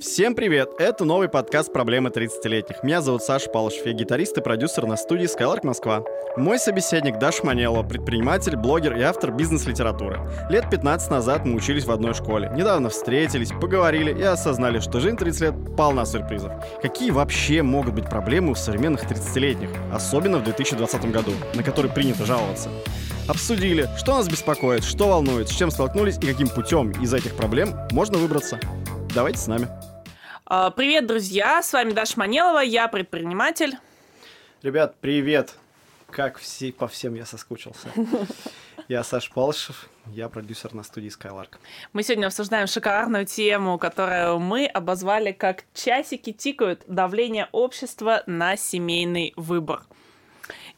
Всем привет! Это новый подкаст «Проблемы 30-летних». Меня зовут Саша Палышев, я гитарист и продюсер на студии Skylark Москва. Мой собеседник Даша Манелова, предприниматель, блогер и автор бизнес-литературы. Лет 15 назад мы учились в одной школе. Недавно встретились, поговорили и осознали, что жизнь 30 лет полна сюрпризов. Какие вообще могут быть проблемы у современных 30-летних, особенно в 2020 году, на который принято жаловаться? Обсудили, что нас беспокоит, что волнует, с чем столкнулись и каким путем из этих проблем можно выбраться. Давайте с нами. А, привет, друзья! С вами Даша Манелова, я предприниматель. Ребят, привет! Как все, по всем я соскучился. Я Саш Палышев, я продюсер на студии Skylark. Мы сегодня обсуждаем шикарную тему, которую мы обозвали как «Часики тикают. Давление общества на семейный выбор».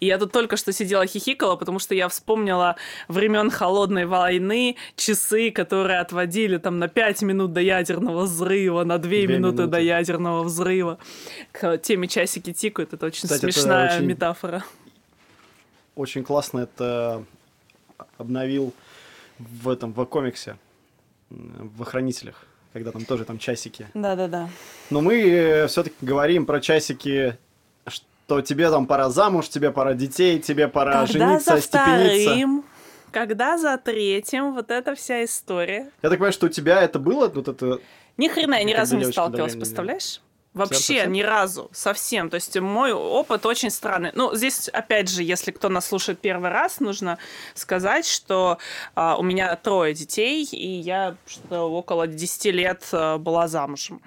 И я тут только что сидела хихикала, потому что я вспомнила времен холодной войны, часы, которые отводили там на 5 минут до ядерного взрыва, на 2 минуты, минуты до ядерного взрыва. К теме часики тикают. Это очень Кстати, смешная это очень, метафора. Очень классно это обновил в этом, в комиксе, в охранителях когда там тоже там часики. Да-да-да. Но мы э, все-таки говорим про часики что тебе там пора замуж, тебе пора детей, тебе пора Когда жениться, за вторым, когда за третьим, вот эта вся история. Я так понимаю, что у тебя это было, вот это... Ни хрена я ни разу не сталкивалась, представляешь? Вообще совсем? ни разу, совсем. То есть мой опыт очень странный. Ну, здесь, опять же, если кто нас слушает первый раз, нужно сказать, что а, у меня трое детей, и я что около 10 лет а, была замужем.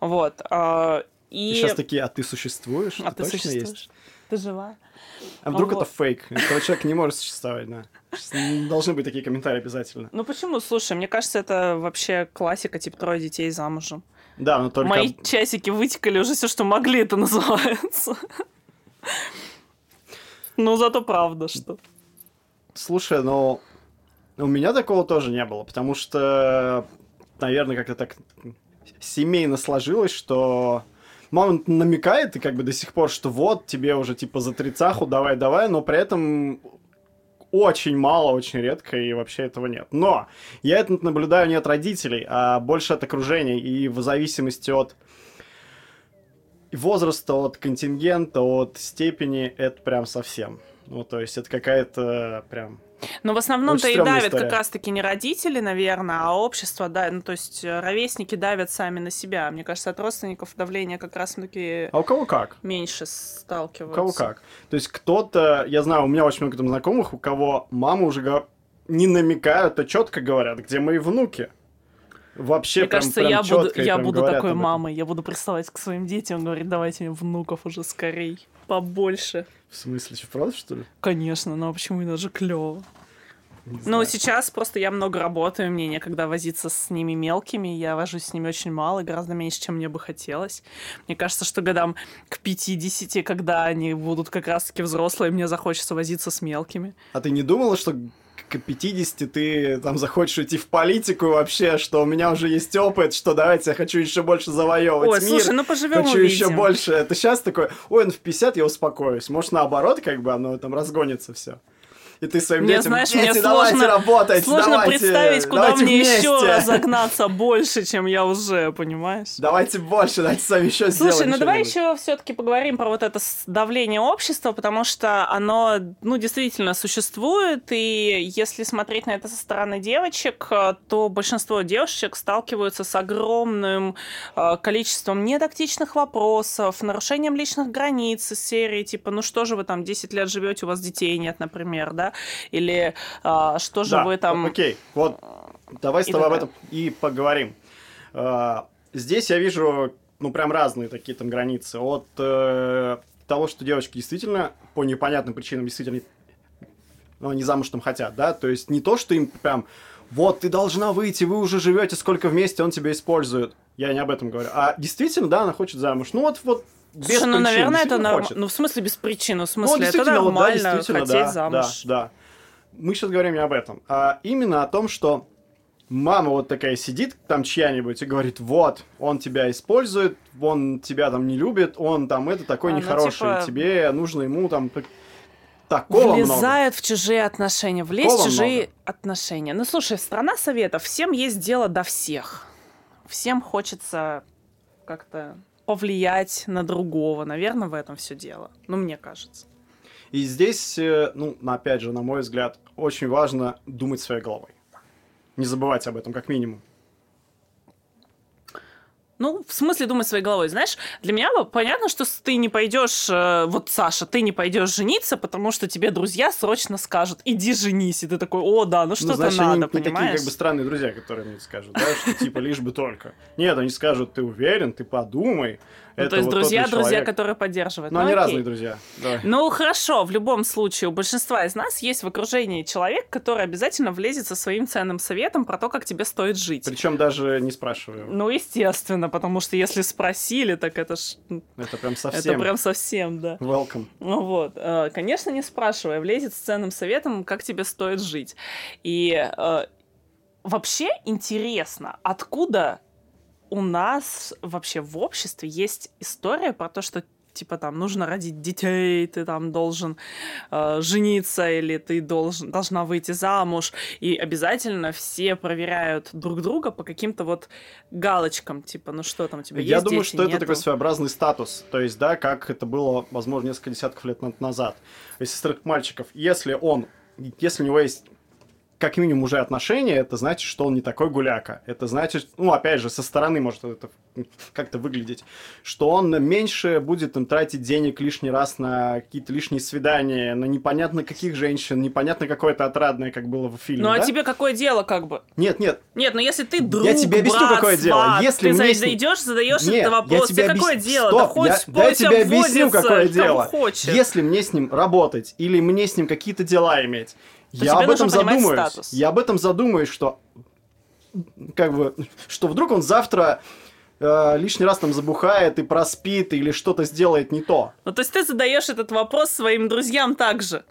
Вот. А, и... сейчас такие, а ты существуешь? А ты, ты существуешь? Есть? Ты жива? А вдруг вот. это фейк? Этот человек не может существовать, да. Должны быть такие комментарии обязательно. Ну почему? Слушай, мне кажется, это вообще классика, типа трое детей замужем. Да, но только... Мои часики вытекали уже все, что могли, это называется. Ну, зато правда, что. Слушай, ну, у меня такого тоже не было, потому что, наверное, как-то так семейно сложилось, что мама намекает и как бы до сих пор, что вот, тебе уже типа за тридцаху, давай-давай, но при этом очень мало, очень редко, и вообще этого нет. Но я это наблюдаю не от родителей, а больше от окружения, и в зависимости от возраста, от контингента, от степени, это прям совсем. Ну, то есть это какая-то прям но в основном-то и давят история. как раз-таки не родители, наверное, а общество, да, ну то есть э, ровесники давят сами на себя. Мне кажется, от родственников давление как раз-таки а у кого как? меньше сталкиваются. У кого как. То есть кто-то, я знаю, у меня очень много там знакомых, у кого мамы уже не намекают, а четко говорят, где мои внуки. Вообще, мне прям, кажется, прям я буду, я буду такой мамой, я буду приставать к своим детям, говорить, давайте мне внуков уже скорей, побольше. В смысле, что, правда, что ли? Конечно, но почему это же клево? Ну, сейчас просто я много работаю, мне некогда возиться с ними мелкими, я вожусь с ними очень мало, гораздо меньше, чем мне бы хотелось. Мне кажется, что годам к 50, когда они будут как раз-таки взрослые, мне захочется возиться с мелкими. А ты не думала, что к 50 ты там захочешь идти в политику вообще, что у меня уже есть опыт, что давайте я хочу еще больше завоевывать Ой, мир. слушай, ну поживем Хочу увидим. еще больше. Это сейчас такой, ой, ну в 50 я успокоюсь. Может, наоборот, как бы оно там разгонится все и ты своим мне, детям, знаешь, дети, мне давайте сложно, работать, сложно давайте, представить, куда мне вместе. еще разогнаться больше, чем я уже, понимаешь? Давайте больше, давайте с вами еще сделаем. Слушай, ну давай еще все-таки поговорим про вот это давление общества, потому что оно, ну, действительно существует, и если смотреть на это со стороны девочек, то большинство девушек сталкиваются с огромным э, количеством недактичных вопросов, нарушением личных границ из серии, типа, ну что же вы там 10 лет живете, у вас детей нет, например, да, или а, что же да, вы там... окей, вот давай с тобой об этом и поговорим. А, здесь я вижу, ну, прям разные такие там границы. От э, того, что девочки действительно по непонятным причинам действительно ну, не замуж там хотят, да, то есть не то, что им прям вот, ты должна выйти, вы уже живете сколько вместе, он тебя использует. Я не об этом говорю. А действительно, да, она хочет замуж. Ну вот, вот без Слушай, ну, наверное, это нормально. Ну, в смысле, без причины. В смысле, ну, это нормально да, хотеть да, замуж. Да, да. Мы сейчас говорим не об этом, а именно о том, что мама вот такая сидит там чья-нибудь и говорит, вот, он тебя использует, он тебя там не любит, он там это такой а, ну, нехороший, ну, типа... тебе нужно ему там такого Влезает много. в чужие отношения, влезть в чужие много. отношения. Ну, слушай, страна советов, всем есть дело до всех. Всем хочется как-то повлиять на другого. Наверное, в этом все дело. Ну, мне кажется. И здесь, э, ну, опять же, на мой взгляд, очень важно думать своей головой. Не забывать об этом, как минимум. Ну, в смысле думать своей головой. Знаешь, для меня понятно, что ты не пойдешь, э, вот, Саша, ты не пойдешь жениться, потому что тебе друзья срочно скажут, иди женись. И ты такой, о, да, ну что-то ну, надо, они понимаешь? Такие, как бы, странные друзья, которые мне скажут, да, что типа лишь бы только. Нет, они скажут, ты уверен, ты подумай, ну, то есть вот друзья, друзья, которые поддерживают. Но ну, они окей. разные друзья. Давай. Ну хорошо, в любом случае у большинства из нас есть в окружении человек, который обязательно влезет со своим ценным советом про то, как тебе стоит жить. Причем даже не спрашиваю. Ну естественно, потому что если спросили, так это ж... Это прям совсем. Это прям совсем, да. Welcome. Ну вот, э, конечно, не спрашивая, влезет с ценным советом, как тебе стоит жить. И э, вообще интересно, откуда у нас вообще в обществе есть история про то, что типа там нужно родить детей, ты там должен э, жениться или ты должен должна выйти замуж, и обязательно все проверяют друг друга по каким-то вот галочкам, типа ну что там у тебя Я есть думаю, дети, что нету? это такой своеобразный статус, то есть да, как это было, возможно, несколько десятков лет назад. Если стрых мальчиков, если он если у него есть как минимум уже отношения, это значит, что он не такой гуляка. Это значит, ну, опять же, со стороны может это как-то выглядеть, что он меньше будет им тратить денег лишний раз на какие-то лишние свидания, на непонятно каких женщин, непонятно какое-то отрадное, как было в фильме. Ну, а да? а тебе какое дело, как бы? Нет, нет. Нет, ну если ты друг, Я тебе объясню, брат, какое дело. Если ты мне зайдешь, задаешь нет, этот вопрос, тебе объяс... какое дело? Стоп, да хоть я, да я тебе объясню, какое дело. Хочет. Если мне с ним работать или мне с ним какие-то дела иметь, я об этом задумаюсь. Статус. Я об этом задумаюсь, что как бы, что вдруг он завтра э, лишний раз там забухает и проспит или что-то сделает не то. Ну, то есть ты задаешь этот вопрос своим друзьям также?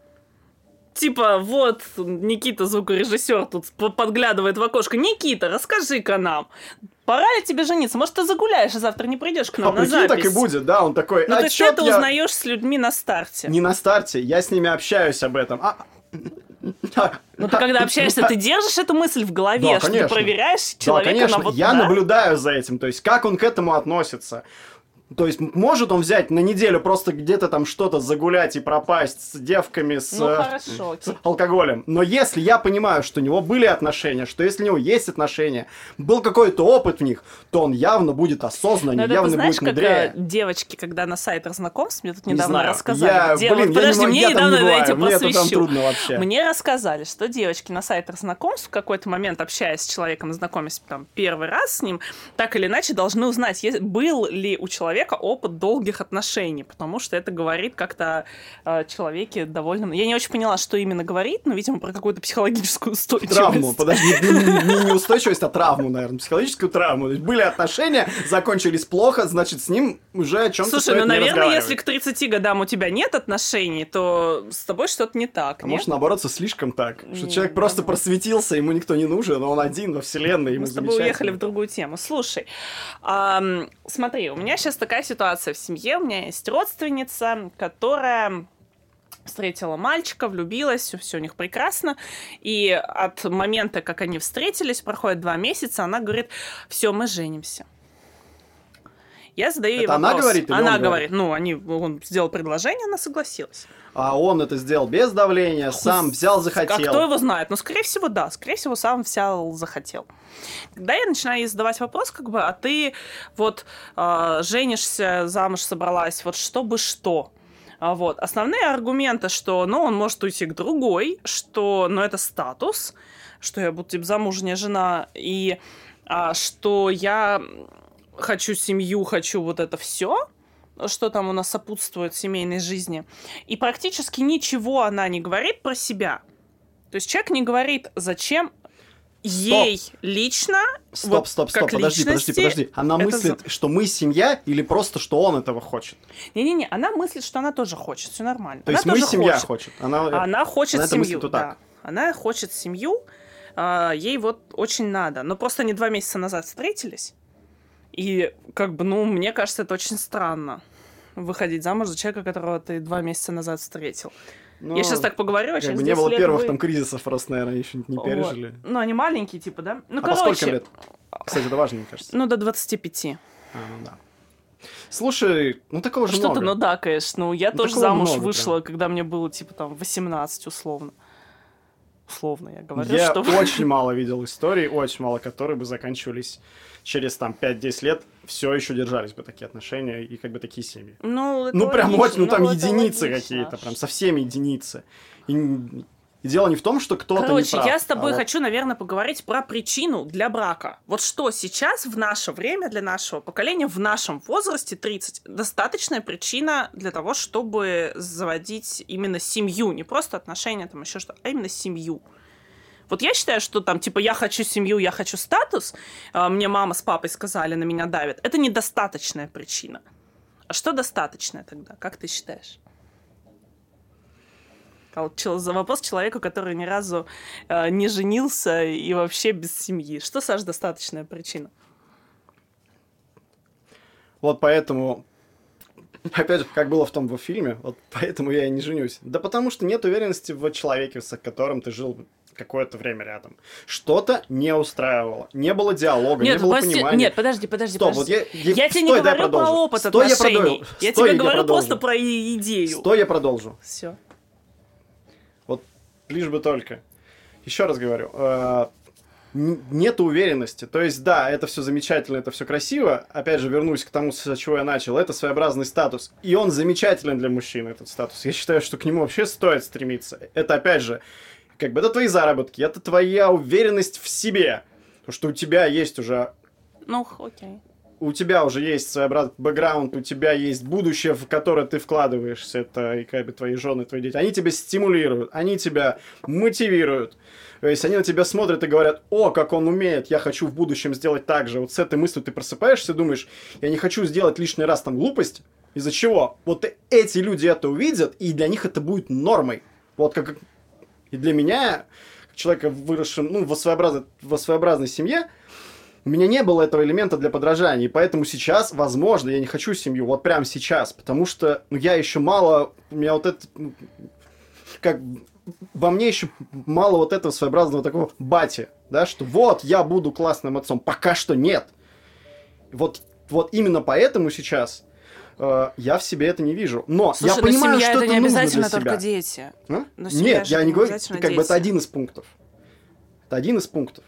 Типа, вот Никита, звукорежиссер, тут подглядывает в окошко. Никита, расскажи-ка нам, пора ли тебе жениться? Может, ты загуляешь, а завтра не придешь к нам а на запись? так и будет, да, он такой, Ну, а то есть это я... узнаешь с людьми на старте. Не на старте, я с ними общаюсь об этом. А, ну, ты когда общаешься, ты держишь эту мысль в голове, да, что ты проверяешь человека да, конечно. на вот Я да? наблюдаю за этим, то есть как он к этому относится. То есть может он взять на неделю просто где-то там что-то загулять и пропасть с девками, с, ну, хорошо, с алкоголем. Но если я понимаю, что у него были отношения, что если у него есть отношения, был какой-то опыт в них, то он явно будет осознаннее, это, явно знаешь, будет мудрее. Как, девочки, когда на сайтах знакомств, мне тут недавно не рассказали. Я, Дев... блин, Подожди, я не, мне я недавно мне посвящу. там трудно вообще. Мне рассказали, что девочки на сайтах знакомств в какой-то момент, общаясь с человеком, знакомясь там первый раз с ним, так или иначе должны узнать, был ли у человека опыт долгого долгих отношений, потому что это говорит как-то о человеке довольно... Я не очень поняла, что именно говорит, но, видимо, про какую-то психологическую устойчивость. Травму, подожди, не, не устойчивость, а травму, наверное, психологическую травму. Были отношения, закончились плохо, значит, с ним уже о чем-то Слушай, ну, наверное, если к 30 годам у тебя нет отношений, то с тобой что-то не так, А может, наоборот, слишком так, что человек просто просветился, ему никто не нужен, он один во вселенной, ему Мы с тобой уехали в другую тему. Слушай, смотри, у меня сейчас такая ситуация в семье, у меня есть родственница, которая встретила мальчика, влюбилась, все у них прекрасно. И от момента, как они встретились, проходит два месяца, она говорит, все, мы женимся. Я задаю это ей вопрос. она говорит Она он говорит, ну, они, он сделал предложение, она согласилась. А он это сделал без давления, сам взял, захотел. А кто его знает? Ну, скорее всего, да. Скорее всего, сам взял, захотел. Когда я начинаю ей задавать вопрос, как бы, а ты вот э, женишься, замуж собралась, вот чтобы что? А вот. Основные аргументы, что ну, он может уйти к другой, что ну, это статус, что я буду типа замужняя жена, и а, что я хочу семью, хочу вот это все, что там у нас сопутствует семейной жизни. И практически ничего она не говорит про себя. То есть человек не говорит, зачем ей лично. Стоп, вот, стоп, стоп, подожди, подожди, подожди. Она мыслит, за... что мы семья или просто, что он этого хочет? Не-не-не, она мыслит, что она тоже хочет, все нормально. То она есть мы семья хочет. хочет. Она, она хочет она семью. да. Так. Она хочет семью, а, ей вот очень надо. Но просто они два месяца назад встретились. И как бы, ну, мне кажется, это очень странно выходить замуж за человека, которого ты два месяца назад встретил. Ну, я сейчас так поговорю, а через Не было первых вы... там кризисов, просто, наверное, еще не пережили. Вот. Ну, они маленькие, типа, да? Ну, а короче... по сколько лет? Кстати, это важно, мне кажется. Ну, до 25. А, ну да. Слушай, ну такого же Что много. ты нудакаешь? Ну, я Ну, тоже замуж много вышла, когда мне было, типа, там, 18, условно. Условно, я говорю, Я что... очень мало видел историй, очень мало, которые бы заканчивались через там 5-10 лет, все еще держались бы такие отношения и как бы такие семьи. Ну, Ну, прям логично, очень, ну там это единицы какие-то, прям совсем единицы. И, и дело не в том, что кто-то не Короче, прав, я с тобой а вот- хочу, наверное, поговорить про причину для брака. Вот что сейчас в наше время, для нашего поколения, в нашем возрасте 30, достаточная причина для того, чтобы заводить именно семью. Не просто отношения, там еще что, а именно семью. Вот я считаю, что там, типа, я хочу семью, я хочу статус, а, мне мама с папой сказали, на меня давят. Это недостаточная причина. А что достаточное тогда? Как ты считаешь? За вопрос человеку, который ни разу э, не женился и вообще без семьи. Что, Саш, достаточная причина? Вот поэтому, опять же, как было в том в фильме, вот поэтому я и не женюсь. Да потому что нет уверенности в человеке, с которым ты жил какое-то время рядом. Что-то не устраивало. Не было диалога, не было подожди, понимания. нет, подожди, подожди, Стоп, подожди. вот я, Я тебе не говорю про опыт Стой, я отношений. продолжу. Я Стой, тебе говорю продолжу. просто про идею. Стой, я продолжу. Все. Лишь бы только. Еще раз говорю, э, нет уверенности. То есть, да, это все замечательно, это все красиво. Опять же, вернусь к тому, с чего я начал. Это своеобразный статус. И он замечателен для мужчины, этот статус. Я считаю, что к нему вообще стоит стремиться. Это, опять же, как бы это твои заработки, это твоя уверенность в себе. То, что у тебя есть уже Ну, окей. У тебя уже есть своеобразный бэкграунд, у тебя есть будущее, в которое ты вкладываешься, это и как бы твои жены, твои дети, они тебя стимулируют, они тебя мотивируют. То есть они на тебя смотрят и говорят, о, как он умеет, я хочу в будущем сделать так же. Вот с этой мыслью ты просыпаешься и думаешь, я не хочу сделать лишний раз там глупость. Из-за чего? Вот эти люди это увидят, и для них это будет нормой. Вот как и для меня, человека, выросшего ну, во, своеобразной, во своеобразной семье, у меня не было этого элемента для подражания, и поэтому сейчас, возможно, я не хочу семью, вот прямо сейчас, потому что ну, я еще мало, у меня вот это, ну, как во мне еще мало вот этого своеобразного такого бати, да, что вот я буду классным отцом, пока что нет. Вот, вот именно поэтому сейчас э, я в себе это не вижу. Но Слушай, я но понимаю, семья что это это не нужно обязательно для только дети. А? Но Нет, я не не говорю, обязательно как бы это дети. один из пунктов. Это один из пунктов.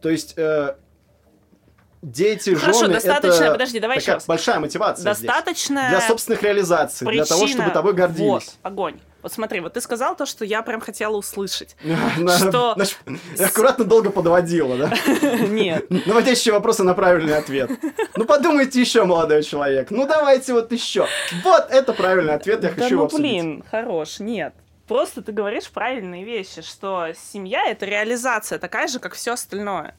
То есть э, дети, Ну, хорошо, жены, достаточно- это подожди, давай такая еще большая мотивация. Достаточно Для собственных реализаций, для того, чтобы причина- тобой гордились. Вот, огонь. Вот смотри, вот ты сказал то, что я прям хотела услышать. Что- аккуратно долго подводила, да? Нет. Наводящие вопросы на правильный ответ. Ну подумайте еще, молодой человек. Ну давайте вот еще. Вот это правильный ответ, я хочу ну обсудить. блин, хорош, нет. Просто ты говоришь правильные вещи, что семья это реализация такая же, как все остальное.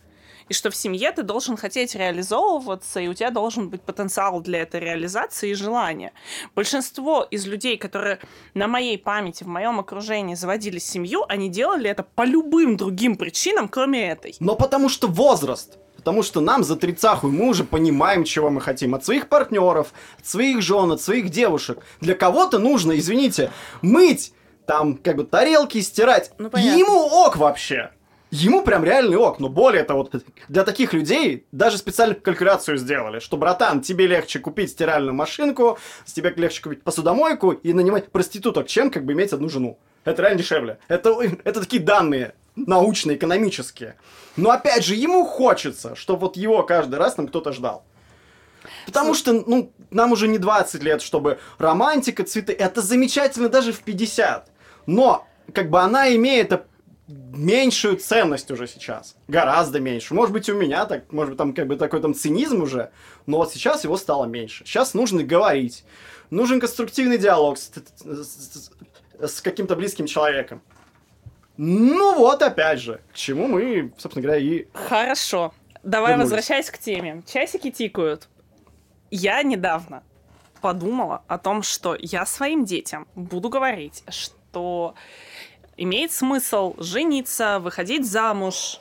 И что в семье ты должен хотеть реализовываться, и у тебя должен быть потенциал для этой реализации и желания. Большинство из людей, которые на моей памяти, в моем окружении заводили семью, они делали это по любым другим причинам, кроме этой. Но потому что возраст. Потому что нам за тридцаху, мы уже понимаем, чего мы хотим. От своих партнеров, от своих жен, от своих девушек. Для кого-то нужно, извините, мыть, там, как бы, тарелки стирать. Ну, понятно. Ему ок вообще. Ему прям реальный ок. Но более того, для таких людей даже специальную калькуляцию сделали, что, братан, тебе легче купить стиральную машинку, тебе легче купить посудомойку и нанимать проституток, чем как бы иметь одну жену. Это реально дешевле. Это, это такие данные научные, экономические. Но опять же, ему хочется, чтобы вот его каждый раз там кто-то ждал. Потому что, ну, нам уже не 20 лет, чтобы романтика, цветы, это замечательно даже в 50. Но, как бы она имеет меньшую ценность уже сейчас. Гораздо меньше. Может быть, у меня так, может быть, там как бы такой там цинизм уже, но вот сейчас его стало меньше. Сейчас нужно говорить. Нужен конструктивный диалог с, с- с- каким-то близким человеком. Ну вот, опять же, к чему мы, собственно говоря, и... Хорошо. Давай Вернулись. возвращаясь к теме. Часики тикают. Я недавно подумала о том, что я своим детям буду говорить, что имеет смысл жениться, выходить замуж,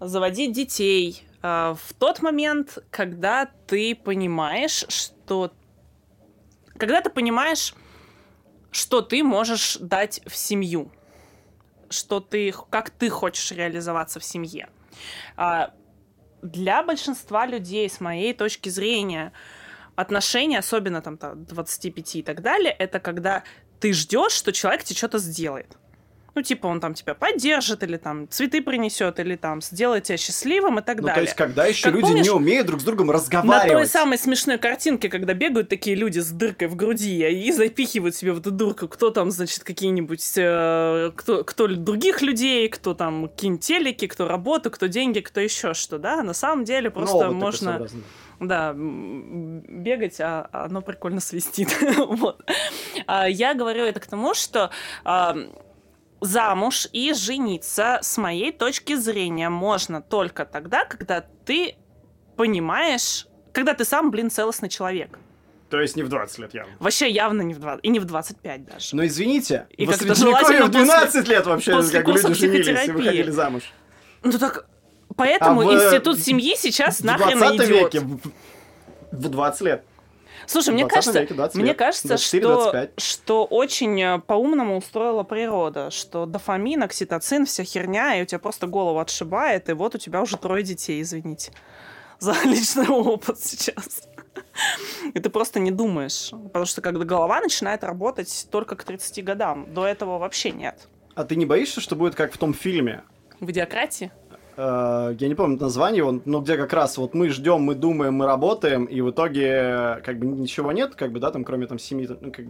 заводить детей э, в тот момент, когда ты понимаешь, что... Когда ты понимаешь, что ты можешь дать в семью, что ты, как ты хочешь реализоваться в семье. А, для большинства людей, с моей точки зрения, отношения, особенно там 25 и так далее, это когда ты ждешь, что человек тебе что-то сделает. Ну, типа, он там тебя поддержит, или там цветы принесет, или там сделает тебя счастливым и так Ну, далее. то есть, когда еще Как люди помнишь, не умеют друг с другом На разговаривать. той самой смешной картинке, когда бегают такие люди с дыркой в груди и запихивают себе в эту дырку, кто там, значит, какие-нибудь, э, кто, кто других людей, кто там телеки, кто работу, кто деньги, кто еще что, да? На самом деле просто Нового можно... Да, бегать, а оно прикольно свистит. вот. А, Я говорю это к тому, что а, замуж и жениться, с моей точки зрения, можно только тогда, когда ты понимаешь, когда ты сам, блин, целостный человек. То есть не в 20 лет явно. Вообще явно не в 20, и не в 25 даже. Но извините, И в Средневековье в 12 лет вообще, после как люди женились и психотерапии. выходили замуж. Ну так, поэтому А в, институт семьи сейчас В нахрен 20 идет. веке, в, в 20 лет. Слушай, мне 20 кажется, веке 20 мне лет, кажется, 24, что, 25. что очень э, по-умному устроила природа, что дофамин, окситоцин, вся херня, и у тебя просто голову отшибает, и вот у тебя уже трое детей, извините, за личный опыт сейчас. И ты просто не думаешь, потому что когда голова начинает работать только к 30 годам, до этого вообще нет. А ты не боишься, что будет как в том фильме? В идиократии? Э, я не помню название, его, но где как раз вот мы ждем, мы думаем, мы работаем, и в итоге э, как бы ничего нет, как бы, да, там, кроме там семьи, ну, как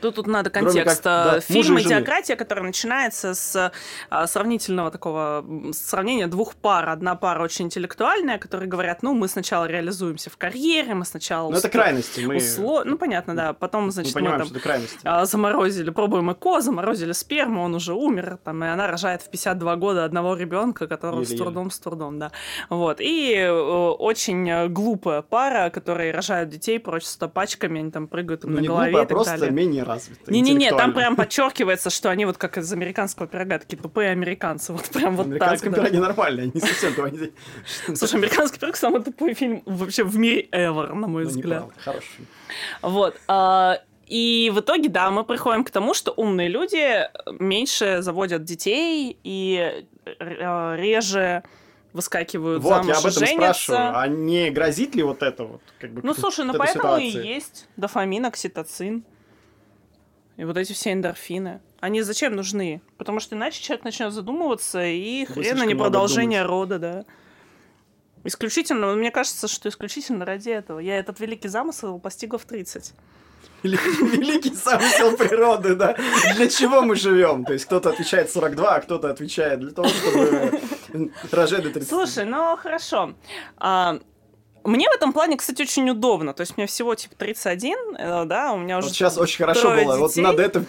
Тут, тут надо Кроме контекст. как, да, Фильм. «Идиократия», который начинается с а, сравнительного такого сравнения двух пар. Одна пара очень интеллектуальная, которые говорят, ну, мы сначала реализуемся в карьере, мы сначала... ну, это крайности, мы, усло- Ну, понятно, да. Потом, мы значит, мы, понимаем, там что это а, заморозили, пробуем ЭКО, заморозили сперму, он уже умер, там, и она рожает в 52 года одного ребенка, которого с трудом, с трудом, да. Вот. И э, очень глупая пара, которые рожают детей просто пачками, они там прыгают им Ну, на не голове глупо, а и так просто далее. менее развито. Не-не-не, там прям подчеркивается, что они вот как из американского пирога, такие тупые американцы. Вот прям вот пироге нормально, они не совсем Слушай, американский пирог самый тупой фильм вообще в мире ever, на мой Ну, взгляд. хороший. Вот. а, И в итоге, да, мы приходим к тому, что умные люди меньше заводят детей и э, реже выскакивают Вот, замуж я об этом и женятся. спрашиваю. А не гразит ли вот это вот? Как бы, Ну, слушай, ну поэтому и ситуации? есть дофамин, окситоцин. И вот эти все эндорфины. Они зачем нужны? Потому что иначе человек начнет задумываться, и Вы хрен слишком не продолжение рода, да. Исключительно, мне кажется, что исключительно ради этого. Я этот великий замысел постигла в 30. Или- Великий замысел природы, да? Для чего мы живем? То есть кто-то отвечает 42, а кто-то отвечает для того, чтобы рожать до 30. Слушай, ну хорошо. А, мне в этом плане, кстати, очень удобно. То есть мне всего типа 31, э, да, у меня уже Вот сейчас очень хорошо было. Вот детей. надо это...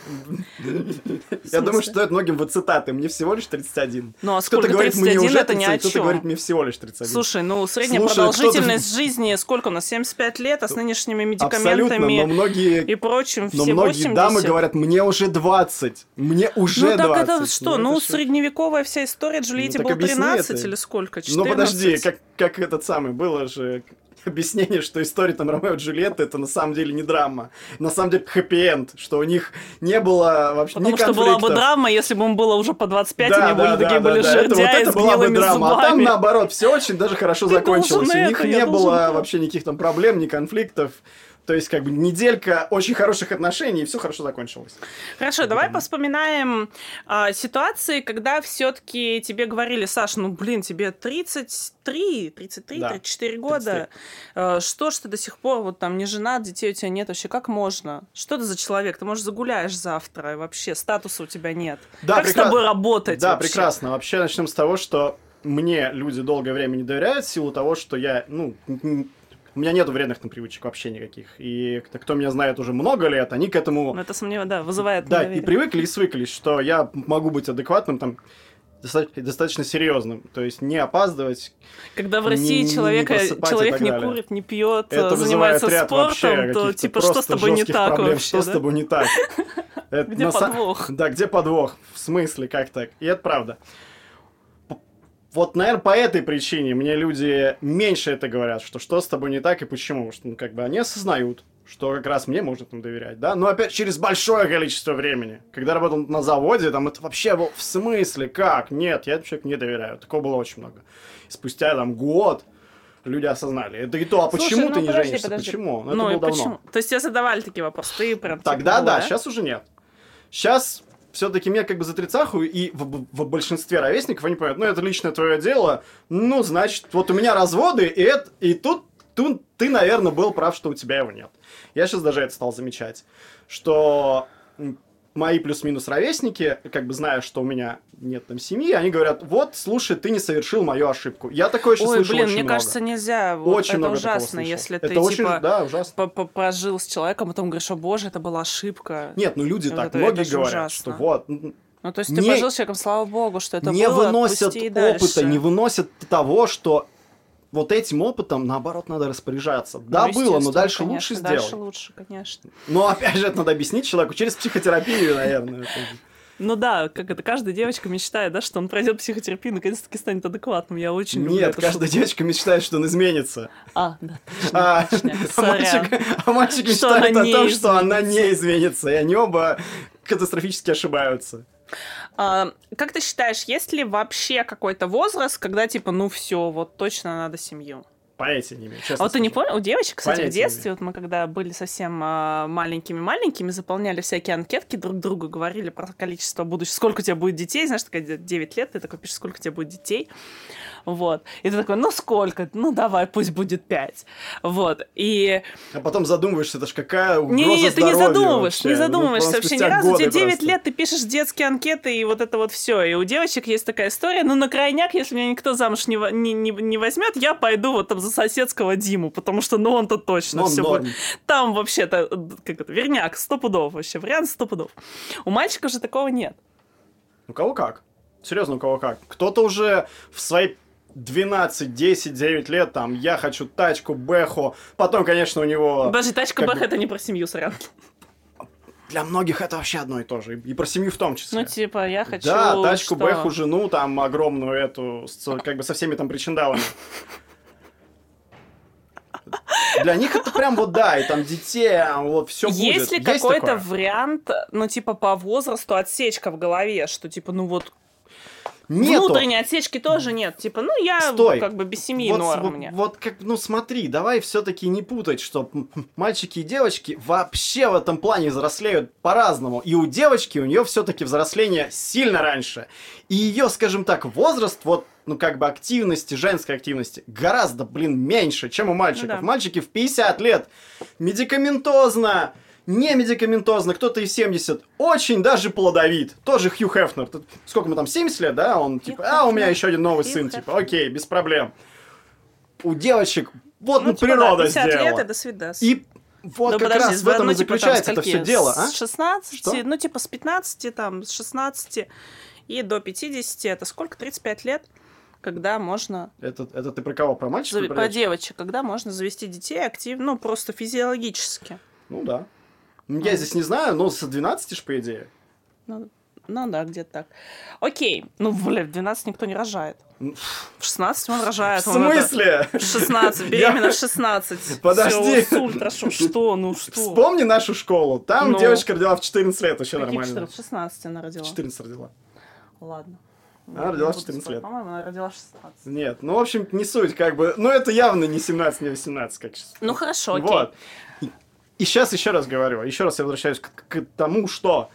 Я думаю, что стоит многим вот цитаты. Мне всего лишь 31. Ну а Кто-то сколько мне 31 уже это ни о 30, кто-то чем. говорит, мне всего лишь 31. Слушай, ну средняя Слушай, продолжительность жизни сколько у нас? 75 лет, а с нынешними медикаментами но многие... и прочим Но все многие 80. дамы говорят, мне уже 20. Мне уже ну так 20. это что? Ну, это что? средневековая вся история, Джульетте так было объясни 13 это. или сколько? 14? Ну подожди, как, как этот самый, было же объяснение, что история там Ромео и Джульетты это на самом деле не драма. На самом деле хэппи-энд, что у них не было вообще Потому ни что была бы конфликтов. драма, если бы им было уже по 25, Да, они были да, такие да, были да, это, вот жердяи это была бы драма. А там зубами. наоборот, все очень даже хорошо Ты закончилось. У них это, не было то. вообще никаких там проблем, ни конфликтов. То есть, как бы, неделька очень хороших отношений, и все хорошо закончилось. Хорошо, давай поспоминаем а, ситуации, когда все-таки тебе говорили, Саш, ну блин, тебе 33, 33, Да, 34 года. А, что ж ты до сих пор вот там не женат, детей у тебя нет вообще, как можно? Что ты за человек? Ты, может, загуляешь завтра, и вообще статуса у тебя нет. Да, как прекра- с тобой работать Да, вообще? прекрасно. Вообще начнем с того, что мне люди долгое время не доверяют в силу того, что я, ну, у меня нету вредных там привычек вообще никаких. И кто- меня знает уже много лет, они к этому Ну, это сомнево, да, вызывает Да, недоверие. и привыкли, и свыклись, что я могу быть адекватным, там, достаточно, достаточно серьезным. То есть не опаздывать. Когда в не- России не человека, и человек не курит, не пьет, Это занимается спортом, то типа что с тобой не так проблем, вообще, Что с да? тобой не так? Это Где са- подвох? Да, где подвох? В смысле, как так? И это правда. Вот, наверное, по этой причине мне люди меньше это говорят, что что с тобой не так и почему. Что, ну, как бы они осознают, что как раз мне можно там доверять, да? Но опять через большое количество времени. Когда работал на заводе, там это вообще было в смысле, как? Нет, я этому человеку не доверяю. Такого было очень много. И спустя там год люди осознали. Это и то, а Слушай, почему ну, ты не подожди, женишься? подожди. Почему? Ну, это Ну было и давно. почему? То есть тебе задавали такие вопросы, ты прям... типа, Тогда ну, да, сейчас уже нет. Сейчас все-таки меня как бы за тридцаху, и в, в большинстве ровесников они понимают, ну, это личное твое дело, ну, значит, вот у меня разводы, и, это, и тут, тут ты, наверное, был прав, что у тебя его нет. Я сейчас даже это стал замечать, что мои плюс-минус ровесники, как бы зная, что у меня нет там семьи, они говорят, вот, слушай, ты не совершил мою ошибку. Я такое еще Ой, слышал блин, очень мне много. кажется, нельзя. Вот очень это много ужасно, если это ты, очень, типа, да, ужасно. по- по- прожил с человеком, потом говоришь, о боже, это была ошибка. Нет, ну люди Вот так, это- многие это говорят, ужасно. что вот, Ну, то есть ты Не- пожил с человеком, слава богу, что это не было, выносят опыта, дальше. не выносят того, что вот этим опытом, наоборот, надо распоряжаться. Да, Ну, было, но дальше конечно, лучше Дальше сделать. лучше, конечно. Но опять же, это надо объяснить человеку через психотерапию, наверное. это. Ну да, как это, каждая девочка мечтает, да, что он пройдет психотерапию, наконец-таки станет адекватным. Я очень люблю Нет, эту каждая штуку. девочка мечтает, что он изменится. А, да. А, а мальчик, а мальчик Что мечтает о том, что она изменится. не изменится. И они оба катастрофически ошибаются. А, как ты считаешь, есть ли вообще какой-то возраст, когда типа, ну все, вот точно надо семью? Понятия не имею, честно А вот ты не скажу. понял, у девочек, кстати, Понятия в детстве, вот мы когда были совсем а, маленькими-маленькими, заполняли всякие анкетки друг другу, говорили про количество будущего, сколько у тебя будет детей, знаешь, такая 9 лет, ты такой пишешь, сколько у тебя будет детей, вот, и ты такой, ну сколько, ну давай, пусть будет 5, вот, и А потом задумываешься, это ж какая угроза не-не-не, ты не здоровью задумываешься, вообще. не Ну, задумываешься просто вообще ни разу. Тебе 9 просто. лет, ты пишешь детские анкеты, и вот это вот все. И у девочек есть такая история, ну, на крайняк, если меня никто замуж не, не, не, не возьмет, я пойду вот там за соседского Диму, потому что, ну, он-то точно Ну, все норм. будет. Там вообще-то, как это, верняк, сто пудов вообще, вариант сто пудов. У мальчиков же такого нет. У кого как? Серьезно, у кого как? Кто-то уже в свои 12, 10, 9 лет, там, я хочу тачку, бэху. Потом, конечно, у него... Подожди, тачка Бэх бы- это не про семью, сорян. Для многих это вообще одно и то же. И про семью в том числе. Ну, типа, я хочу... да, тачку, что? бэху, жену, там, огромную эту, с- как бы со всеми там причиндалами. Для них это прям вот да, и там детей, а вот все будет. Есть ли какой-то вариант, ну, типа, по возрасту отсечка в голове, что, типа, ну, вот Нету. Внутренней отсечки тоже нет. Типа, ну я Стой. как бы без семьи вот, норм вот, мне. вот как, ну смотри, давай все-таки не путать, что мальчики и девочки вообще в этом плане взрослеют по-разному. И у девочки у нее все-таки взросление сильно раньше. И ее, скажем так, возраст, вот, ну как бы активности, женской активности, гораздо, блин, меньше, чем у мальчиков. Ну да. Мальчики в 50 лет медикаментозно, не медикаментозно, кто-то и в 70, очень даже плодовит. Тоже Хью Хефнер. Тут Сколько ему там, 70 лет, да? Он типа, а, у меня еще один новый Хью сын, Хефнер. типа, окей, без проблем. У девочек, вот ну, типа, природа да, 50 сделала. лет, и до свидос. И вот Ну, как подожди, раз в этом ну, и типа, там, заключается это все дело, а? С 16, Что? ну, типа, с 15, там, с 16 и до 50, это сколько? 35 лет, когда можно... Это, это ты про кого? Про мальчиков? зави- или Про девочек, когда можно завести детей активно, ну, просто физиологически. Ну да. Ну, Я здесь не знаю, но с 12 ж, по идее. Ну, ну да, где-то так. Окей. Ну, бля, в 12 никто не рожает. Ну, В 16 он рожает. В смысле? В 16, беременна в 16. Подожди. Ультра, шо- что, ну что? Вспомни нашу школу. Там Ну. девочка родила в 14 лет, вообще Какие нормально. 14? 16 она родила. 14 родила. Ладно. Она Не родила в буду 14 спорить. лет. По-моему, она родила в 16. Нет, ну, в общем, не суть, как бы. Ну, это явно не 17, не 18, как сейчас. Ну хорошо, окей. Вот. И, сейчас еще раз говорю, еще раз я возвращаюсь к, к тому, что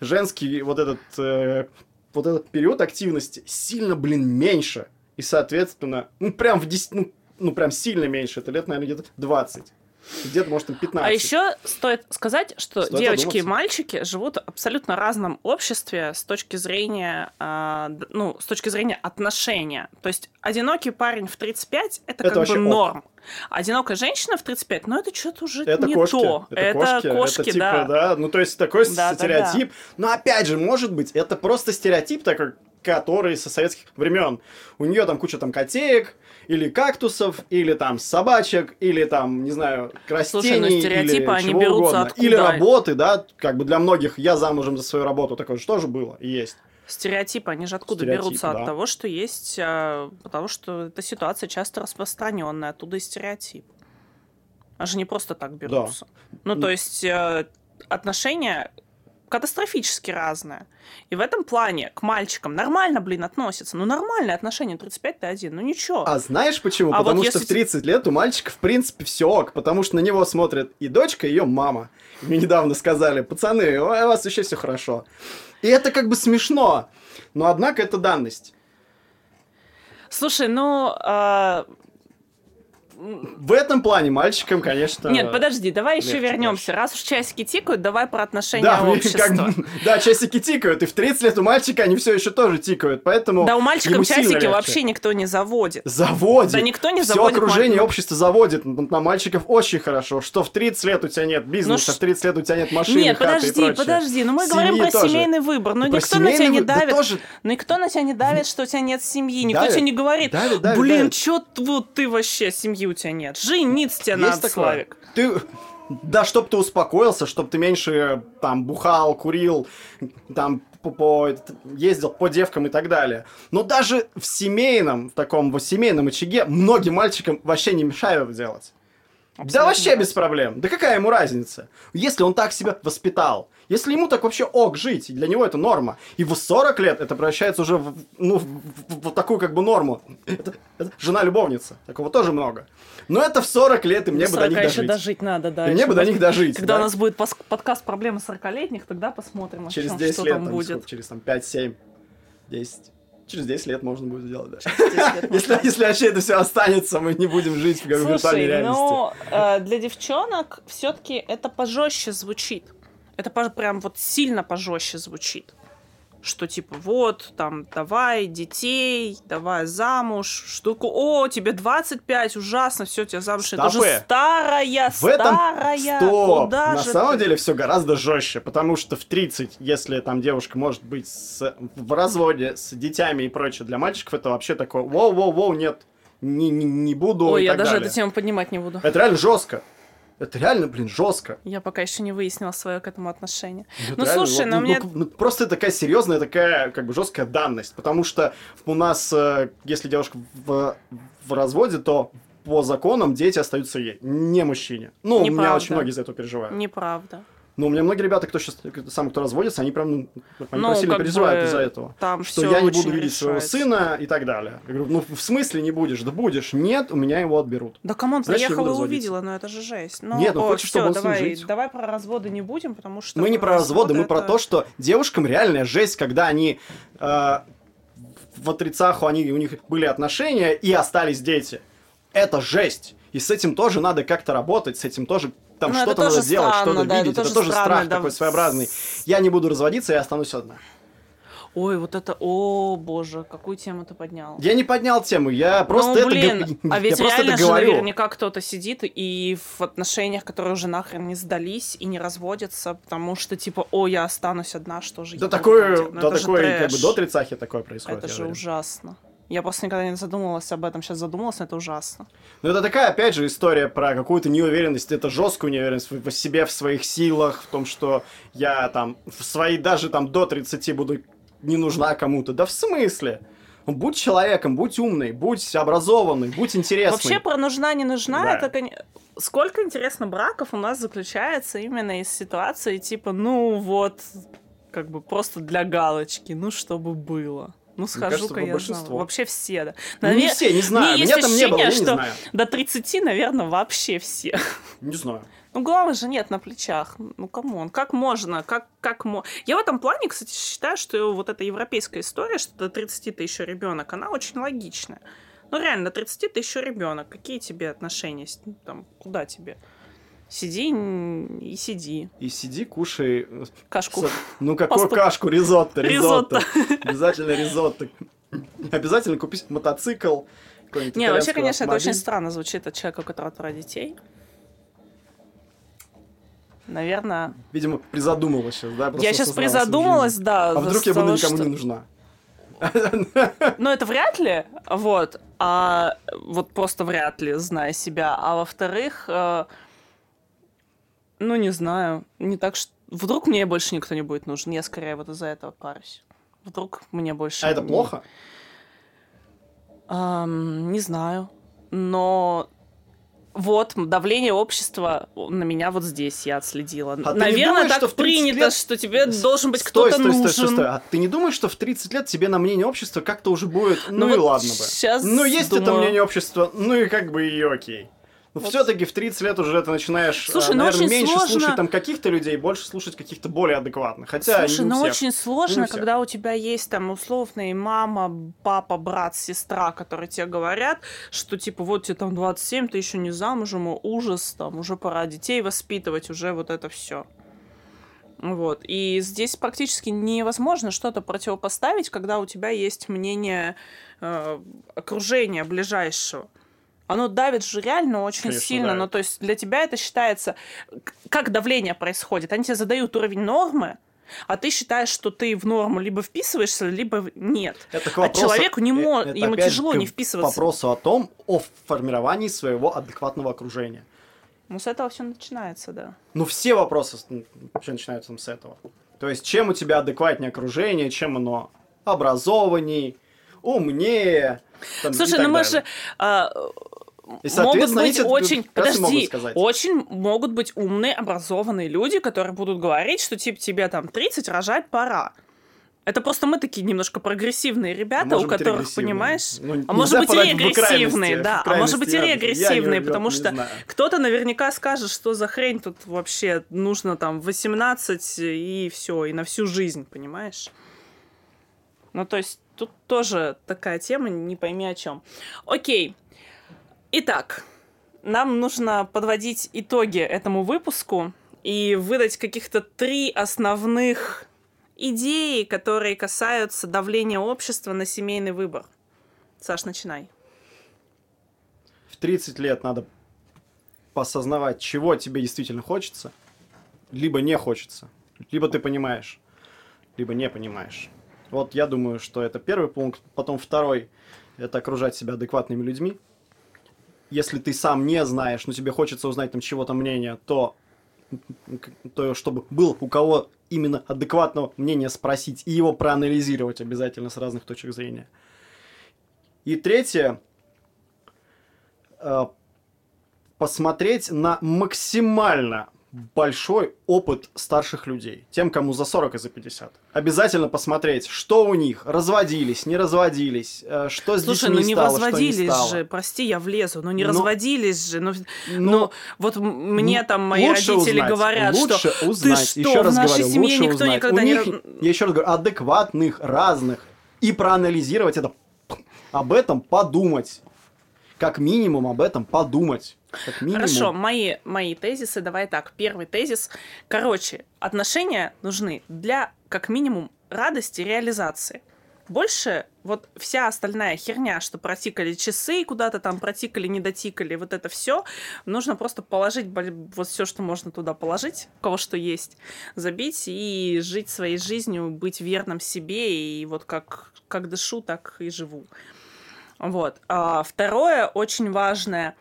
женский вот этот, э, вот этот период активности сильно, блин, меньше. И, соответственно, ну, прям в 10, ну, ну, прям сильно меньше. Это лет, наверное, где-то 20. Где-то, может, там 15. А еще стоит сказать, что Стоит девочки и задуматься. мальчики живут в абсолютно разном обществе с точки зрения, а, ну, с точки зрения отношения. То есть одинокий парень в 35 это, Это как бы ок. норм. Одинокая женщина в 35, ну это что-то уже Это не кошки. то. Это, кошки. это типа, да. да. Ну, то есть такой Да, да, стереотип. Но опять же, может быть, это просто стереотип такой, который со советских времен. У нее там куча там котеек, или кактусов, или там собачек, или там, не знаю, растений, Слушай, ну стереотипы, или они чего берутся угодно. откуда? Или работы, да, как бы для многих я замужем за свою работу, такое же тоже было и есть. Стереотипы, они же откуда Стереотипы, берутся? да. От того, что есть, а, потому что эта ситуация часто распространенная, оттуда и стереотип. Они же не просто так берутся. Ну, то есть э, отношения катастрофически разная. И в этом плане к мальчикам нормально, блин, относятся. Ну, нормальное отношение, 35 ты один, ну ничего. А знаешь почему? А потому вот что если в 30 лет у мальчика, в принципе, все ок, потому что на него смотрят и дочка, и ее мама. Мне недавно сказали, пацаны, у вас еще все хорошо. И это как бы смешно, но однако это данность. Слушай, ну... а, В этом плане мальчикам, конечно... Нет, подожди, давай еще легче, вернемся. Раз уж часики тикают, давай про отношения Да, общества. как да, часики тикают, и в 30 лет у мальчика они все еще тоже тикают, поэтому Да, у мальчиков часики легче. вообще никто не заводит. Заводит. Да никто не Все заводит окружение маль- общество заводит. На мальчиков очень хорошо. Что в 30 лет у тебя нет бизнеса, Ну в 30 лет у тебя нет машины, Нет, хаты и подожди, подожди. Ну мы Семьи говорим про тоже. семейный выбор. Ну Про никто на тебя не вы- да давит. тоже- Ну никто на тебя не давит, что у тебя нет семьи. Никто Давит. тебе не говорит, Давит, давит, блин, давит. т- вот ты вообще, семьи у тебя нет. Жениться тебе Есть надо, такое? Славик. Ты... Да, чтоб ты успокоился, чтоб ты меньше там бухал, курил, там по, по- ездил по девкам и так далее. Но даже в семейном, в таком в семейном очаге многим мальчикам вообще не мешают делать. Да Абсолютно вообще без проблем. Да какая ему разница? Если он так себя воспитал, если ему так вообще ок жить, и для него это норма, и в 40 лет это превращается уже в, ну, в, в- в такую как бы норму. Это, это жена-любовница. Такого тоже много. Но это в 40 лет, и мне До бы до них 40 еще дожить. дожить надо, да. И мне бы до них дожить. Когда да? у нас будет подкаст «Проблемы 40-летних», тогда посмотрим, Через чём, 10 что лет, там будет. сколько, через там 5, 7, 10. Через 10 лет можно будет сделать, да. 10 лет Если, если вообще это все останется, мы не будем жить в виртуальной Слушай, реальности. ну, э, для девчонок все-таки это пожестче звучит. Это прям вот сильно пожестче звучит. Что типа, вот, там, давай детей, давай замуж, штуку, о, тебе 25, ужасно, все, тебя замуж, это уже старая, В этом старая, стоп! куда На же самом ты? деле все гораздо жестче, потому что в 30, если там девушка может быть с- в разводе с детьми и прочее, для мальчиков это вообще такое, воу-воу-воу, нет, не, не, не буду Ой, и я так даже далее. эту тему поднимать не буду. Это реально жестко. Это реально, блин, жестко. Я пока еще не выяснила свое к этому отношение. Это Ну, реально, слушай, вот, но ну, мне- ну, ну, просто такая серьезная, такая как бы жесткая данность, потому что у нас, э, если девушка в, в разводе, то по законам дети остаются ей, не мужчине. Ну, у меня Неправда. очень многие из этого переживают. Неправда. Ну, у меня многие ребята, кто сейчас, сам кто разводится, они прям, ну, они Ну, сильно переживают из-за этого. Там Что я не буду видеть своего решается. сына и так далее. Я говорю, ну, в смысле не будешь? Да будешь. Нет, у меня его отберут. Да come on, приехала и увидела, но это же жесть. Ну, Нет, ну, о, хочешь, чтобы он с ним давай, жить? давай про разводы не будем, потому что... мы не про разводы, мы про это- то, что девушкам реальная жесть, когда они э, в отрицаху, они, у них были отношения и остались дети. Это жесть. И с этим тоже надо как-то работать, с этим тоже там Ну, это что-то надо делать, что-то да, это видеть. Это тоже тоже странно, страх да, такой своеобразный. Я не буду разводиться, я останусь одна. Ой, вот это, о боже, какую тему ты поднял. Я не поднял тему, я просто ну, это блин, а я ведь просто реально это же говорю. наверняка кто-то сидит и в отношениях, которые уже нахрен не сдались и не разводятся, потому что, типа, о, я останусь одна, что же Да я такое? Ну, да это такое, как бы до тридцахи такое происходит. Это я же уверен. ужасно. Я просто никогда не задумывалась об этом, сейчас задумалась, но это ужасно. Ну, это такая, опять же, история про какую-то неуверенность, это жесткую неуверенность в, себе, в своих силах, в том, что я там в свои, даже там до 30 буду не нужна кому-то. Да в смысле? Ну, Будь человеком, будь умный, будь образованный, будь интересный. Вообще про нужна, не нужна, Да. это, кон- Сколько, интересно, браков у нас заключается именно из ситуации, типа, ну вот, как бы просто для галочки, ну, чтобы было. Ну, схожу-ка я большинство. Вообще все, да. Ну, не Наве- все, не знаю. есть Меня там не было, я ощущение, не что знаю. до 30, наверное, вообще все. Не знаю. Ну, головы же нет на плечах. Ну, come on, как можно? Как, как мо... Я в этом плане, кстати, считаю, что вот эта европейская история, что до 30 ты еще ребенок, она очень логичная. Ну, реально, до 30 ты еще ребенок. Какие тебе отношения? Там, куда тебе? Сиди и сиди. И сиди, кушай. Кашку. Ну, какую кашку? Ризотто, ризотто. Ризотто. Обязательно ризотто. Обязательно купить мотоцикл. Не, вообще, конечно, это очень странно звучит от человека, у которого трое детей. Наверное. Видимо, призадумалась сейчас, да? Я сейчас призадумалась, да. А вдруг я буду никому что- не нужна? Ну, это вряд ли, вот, а вот просто вряд ли, зная себя. А во-вторых, э, ну, не знаю, не так что... Вдруг мне больше никто не будет нужен, я скорее вот из-за этого парюсь. Вдруг мне больше... А это плохо? Ам, не знаю, но Вот, давление общества на меня вот здесь я отследила. А Наверное, думаешь, так что в 30 принято, лет- что тебе должен быть кто-то стой, нужен. стой, стой, стой. А ты не думаешь, что в 30 лет тебе на мнение общества как-то уже будет, ну, Ну и вот ладно бы. щас Ну, есть это думаю. мнение общества, ну и как бы и окей. Но Вот. все-таки в 30 лет уже ты начинаешь, Слушай, а, ну наверное, очень меньше сложно- слушать там каких-то людей, больше слушать каких-то более адекватных. Хотя Слушай, ну очень сложно, когда у тебя есть там условные мама, папа, брат, сестра, которые тебе говорят, что типа вот тебе там 27, ты еще не замужем, ужас, там уже пора детей воспитывать, уже вот это все. Вот. И здесь практически невозможно что-то противопоставить, когда у тебя есть мнение э, окружения ближайшего. Оно давит же реально очень Конечно, сильно. давит. Ну, то есть для тебя это считается... к- Как давление происходит? Они тебе задают уровень нормы, а ты считаешь, что ты в норму либо вписываешься, либо нет. Это к А вопросу- человеку не мо- это ему тяжело к не вписываться. вопросу о том, о формировании своего адекватного окружения. Ну, с этого все начинается, да. Ну, все вопросы м, вообще начинаются с этого. То есть, чем у тебя адекватнее окружение, чем оно образованней, умнее. там, Слушай, ну мы далее. же а, И, могут быть эти очень, могут подожди, сказать. очень могут быть умные, образованные люди, которые будут говорить, что типа тебе там 30 рожать пора. Это просто мы такие немножко прогрессивные ребята, может у которых, понимаешь, Ну, а может быть и регрессивные, да, а может быть и регрессивные, потому не что кто-то наверняка скажет, что за хрень тут вообще нужно там 18 и все, и на всю жизнь, понимаешь? Ну, то есть тут тоже такая тема, не пойми о чем. Окей. Итак, нам нужно подводить итоги этому выпуску и выдать каких-то три основных идеи, которые касаются давления общества на семейный выбор. Саш, начинай. В 30 лет надо посознавать, чего тебе действительно хочется, либо не хочется. Либо ты понимаешь, либо не понимаешь. Вот я думаю, что это первый пункт. Потом второй – это окружать себя адекватными людьми. Если ты сам не знаешь, но тебе хочется узнать там чего-то мнение, то, то чтобы был у кого именно адекватного мнения спросить и его проанализировать обязательно с разных точек зрения. И третье, э, посмотреть на максимально большой опыт старших людей, тем, кому за 40 и за 50. Обязательно посмотреть, что у них, разводились, не разводились, э, что с Слушай, ну не стало, что не разводились стало. же, прости, я влезу, ну не Ну, разводились же, ну, Ну, ну вот мне там мои родители узнать, говорят, лучше что узнать, ты еще что, раз в нашей говорю, семье никто узнать. никогда у не... них, раз- я еще раз говорю, адекватных, разных, и проанализировать это, об этом подумать. Как минимум об этом подумать. Как минимум. Хорошо, мои, мои тезисы, давай так. Первый тезис. Короче, отношения нужны для, как минимум, радости реализации. Больше вот вся остальная херня, что протикали часы, куда-то там протикали, не дотикали, вот это все, нужно просто положить вот все, что можно туда положить, у кого что есть, забить и жить своей жизнью, быть верным себе, и вот как, как дышу, так и живу. Вот. А второе, очень важное,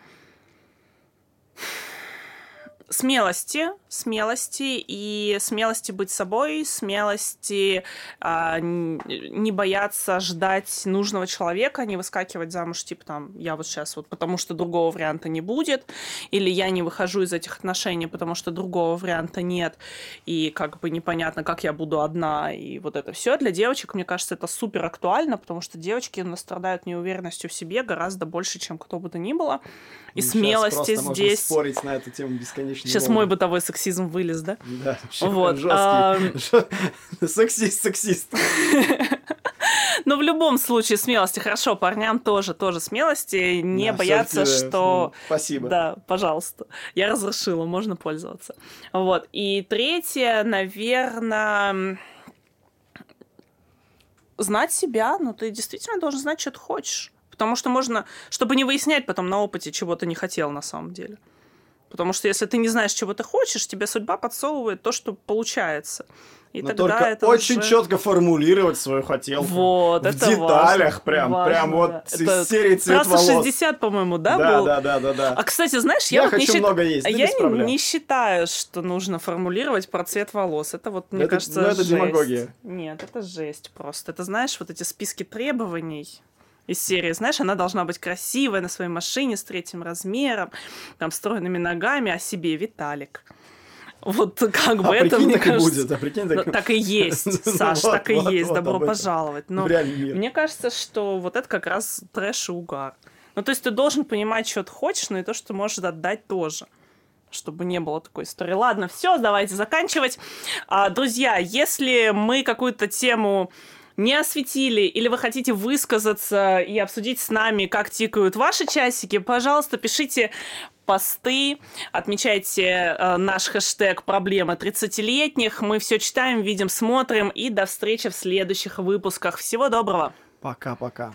смелости, смелости и смелости быть собой, смелости н- не бояться ждать нужного человека, не выскакивать замуж, типа там, я вот сейчас вот потому что другого варианта не будет, или я не выхожу из этих отношений, потому что другого варианта нет, и как бы непонятно, как я буду одна, и вот это все для девочек, мне кажется, это супер актуально, потому что девочки ну, страдают неуверенностью в себе гораздо больше, чем кто бы то ни было, и щас смелости здесь... спорить на эту тему бесконечно. Сейчас долго. мой бытовой сексизм вылез, да? Да, Вот, жесткий. Сексист, сексист. Но в любом случае смелости, хорошо, парням тоже, тоже смелости, не Да, бояться, что... ну, Спасибо. Да, пожалуйста. Я разрешила, можно пользоваться. Вот. И третье, наверное, знать себя. Ну, ты действительно должен знать, что ты хочешь. Потому что можно, чтобы не выяснять потом на опыте, чего ты не хотел на самом деле. Потому что если ты не знаешь, чего ты хочешь, тебе судьба подсовывает то, что получается. И Но тогда только это очень уже- четко формулировать свою хотелку. Вот, в это деталях важно, прям, важно, прям вот да. из Это серии цвет волос. 60, по-моему, да, да, был? да, да, да, да. А, кстати, знаешь, я, Я вот не хочу счит- много есть, я проблем. не считаю, что нужно формулировать про цвет волос. Это вот, мне Это- кажется, ну, это жесть. демагогия. Нет, это жесть просто. Это, знаешь, вот эти списки требований, из серии, знаешь, она должна быть красивая на своей машине с третьим размером, там, стройными ногами, а себе Виталик. Вот как бы а это, мне кажется, будет, а прикинь, так... Ну, так и есть, Саш, Вот, так и вот, есть, вот добро пожаловать. Но мне кажется, что вот это как раз трэш и угар. Ну, то есть ты должен понимать, что ты хочешь, но и то, что ты можешь отдать тоже чтобы не было такой истории. Ладно, все, давайте заканчивать. А, друзья, если мы какую-то тему не осветили, или вы хотите высказаться и обсудить с нами, как тикают ваши часики, пожалуйста, пишите посты, отмечайте э, наш хэштег «Проблема 30-летних». Мы все читаем, видим, смотрим. И до встречи в следующих выпусках. Всего доброго! Пока-пока.